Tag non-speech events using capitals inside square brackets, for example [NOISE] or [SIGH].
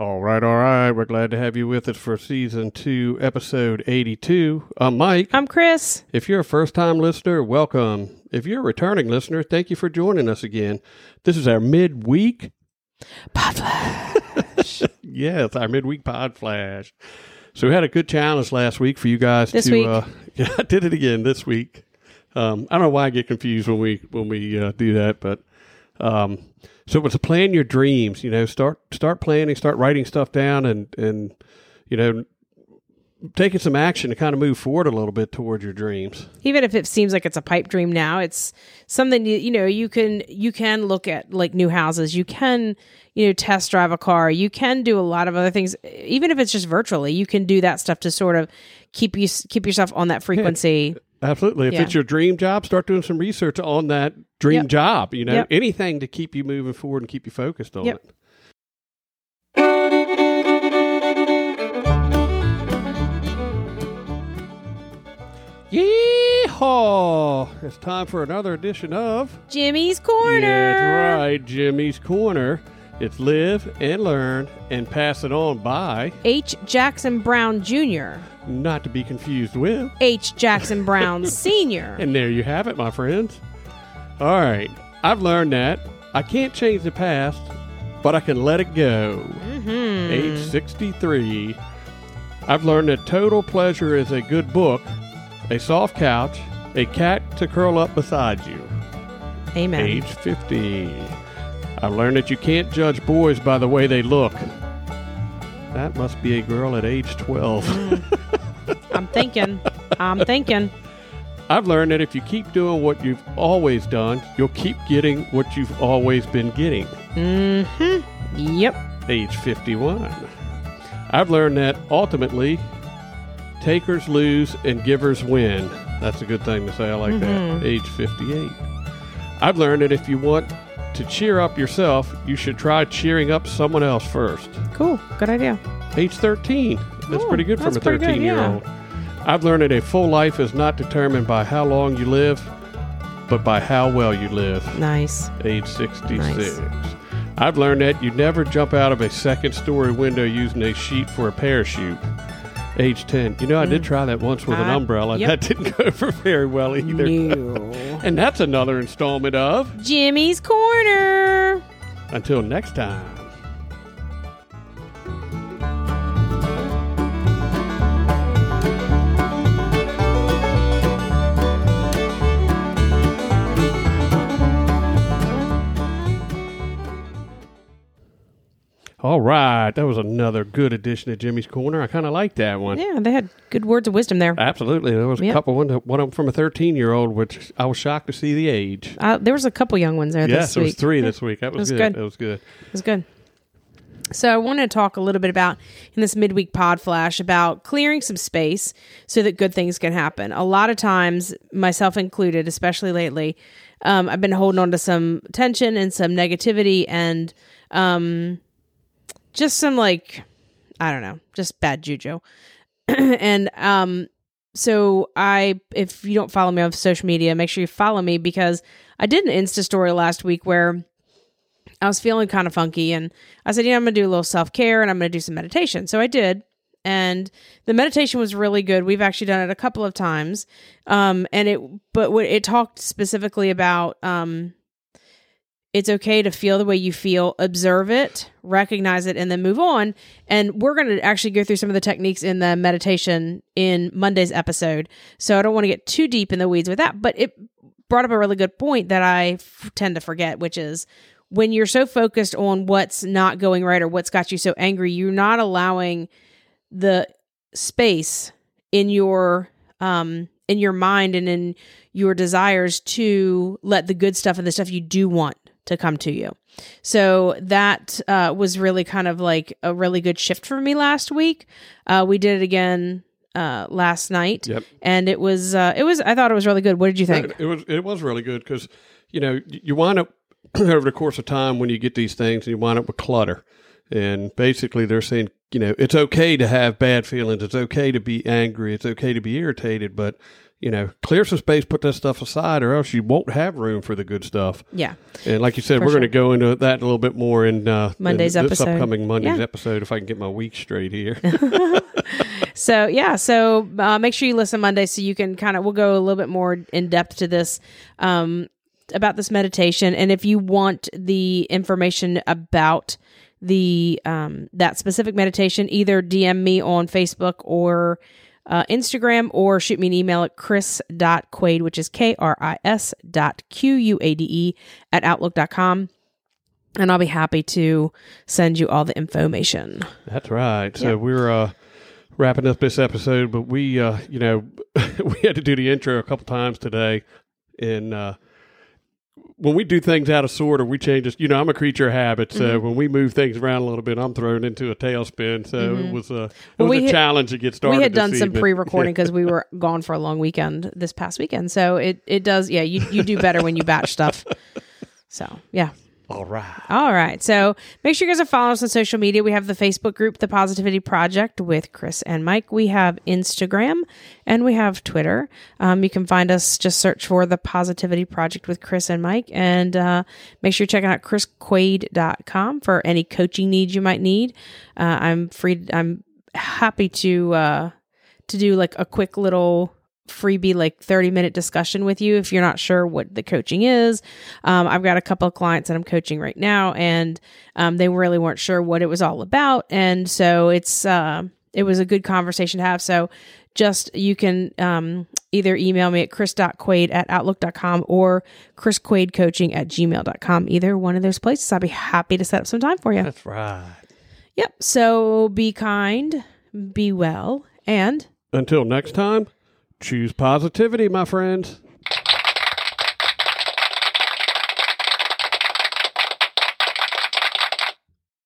All right, all right. We're glad to have you with us for season two, episode 82. I'm Mike. I'm Kris. If you're a first time listener, welcome. If you're a returning listener, thank you for joining us again. This is our midweek. Pod Flash. [LAUGHS] Yes, our midweek pod flash. So we had a good challenge last week for you guys This to. week. Uh, [LAUGHS] yeah, I did it again this week. Um, I don't know why I get confused when we when we uh, do that, but um, so it was to plan your dreams. You know, start start planning, start writing stuff down, and and you know, taking some action to kind of move forward a little bit towards your dreams. Even if it seems like it's a pipe dream now, it's something you, you know you can you can look at like new houses. You can you know test drive a car. You can do a lot of other things, even if it's just virtually. You can do that stuff to sort of keep you keep yourself on that frequency. Absolutely. If Yeah. it's your dream job, start doing some research on that dream Yep. job. You know, Yep. anything to keep you moving forward and keep you focused on Yep. it. Yeehaw! It's time for another edition of Jimmy's corner. That's right, Jimmy's Corner. It's live and learn and pass it on by, H. Jackson Brown Jr. not to be confused with. H. Jackson Brown [LAUGHS] Sr. And there you have it, my friends. All right. I've learned that I can't change the past, but I can let it go. Mhm. Age 63. I've learned that total pleasure is a good book, a soft couch, a cat to curl up beside you. Amen. Age 50. I've learned that you can't judge boys by the way they look. That must be a girl at age 12. [LAUGHS] I'm thinking. I'm thinking. I've learned that if you keep doing what you've always done, you'll keep getting what you've always been getting. Mm-hmm. Yep. Age 51. I've learned that ultimately, takers lose and givers win. That's a good thing to say. I like that. Age 58. I've learned that if you want to cheer up yourself, you should try cheering up someone else first. Cool. Good idea. Age 13. That's Ooh, pretty good from a pretty good, 13 year old. I've learned that a full life is not determined by how long you live, but by how well you live. Nice. Age 66. Nice. I've learned that you never jump out of a second story window using a sheet for a parachute. Age 10. You know, I did try that once with an Uh, umbrella, and Mm. yep. that didn't [LAUGHS] go over very well either. No. [LAUGHS] And that's another installment of Jimmy's corner. Until next time. All right, that was another good addition to Jimmy's Corner. I kind of like that one. Yeah, they had good words of wisdom there. Absolutely, there was a Yep. couple. One, one of them from a thirteen-year-old, which I was shocked to see the age. Uh, there was a couple young ones there yes, this it was three this [LAUGHS] week. That was, was good. good. That was good. It was good. So I want to talk a little bit about in this midweek pod flash about clearing some space so that good things can happen. A lot of times, myself included, especially lately, um, I've been holding on to some tension and some negativity and um, just some like I don't know, just bad juju. [CLEARS THROAT] and um, so I, if you don't follow me on social media, make sure you follow me because I did an Insta story last week where I was feeling kind of funky and I said, you know, I'm going to do a little self care and I'm going to do some meditation. So I did. And the meditation was really good. We've actually done it a couple of times. Um, and it, but what it talked specifically about, um, it's okay to feel the way you feel, observe it, recognize it, and then move on. And we're going to actually go through some of the techniques in the meditation in Monday's episode. So I don't want to get too deep in the weeds with that, but it brought up a really good point that I f- tend to forget, which is when you're so focused on what's not going right or what's got you so angry, you're not allowing the space in your um in your mind and in your desires to let the good stuff and the stuff you do want to come to you. So that uh, was really kind of like a really good shift for me last week. Uh, we did it again uh, last night, Yep. and it was uh, it was I thought it was really good. What did you think? It, it was it was really good because you know you wind up [CLEARS THROAT] over the course of time when you get these things and you wind up with clutter, and basically they're saying you know it's okay to have bad feelings, it's okay to be angry, it's okay to be irritated, but you know clear some space, put that stuff aside, or else you won't have room for the good stuff. Yeah, And like you said, For we're going to go into that a little bit more in uh, Monday's in this episode. upcoming Monday's Yeah. episode if I can get my week straight here. [LAUGHS] So yeah, so uh, make sure you listen Monday so you can kind of we'll go a little bit more in depth to this um, about this meditation, and if you want the information about the um, that specific meditation, either DM me on Facebook or uh, Instagram or shoot me an email at kris.quade, which is K R I S dot Q U A D E at outlook.com. And I'll be happy to send you all the information. That's right. So we're uh, wrapping up this episode, but we, uh, you know, [LAUGHS] we had to do the intro a couple times today, and uh, when we do things out of sort or we change you know, I'm a creature of habit. So Mm-hmm. when we move things around a little bit, I'm thrown into a tailspin. So it was a it Well, was a had- challenge to get started. we had done some pre-recording because we [LAUGHS] were gone for a long weekend this past weekend so it it does yeah you, you do better when you batch stuff [LAUGHS] so yeah All right. all right. So make sure you guys are following us on social media. We have the facebook group the positivity project with kris and mike. We have instagram and we have twitter. Um, you can find us just search for the positivity project with kris and mike. And uh, make sure you're checking out krisquade.com for any coaching needs you might need. Uh, i'm free i'm happy to uh, to do like a quick little freebie like 30 minute discussion with you if you're not sure what the coaching is. Um, i've got a couple of clients that i'm coaching right now and um, they really weren't sure what it was all about. And so it's uh, it was a good conversation to have. So just you can um, either email me at kris.quade at outlook.com or krisquadecoaching at gmail.com either one of those places. I'll be happy to set up some time for you That's right. Yep. So be kind, be well, and Until next time, choose positivity, my friends.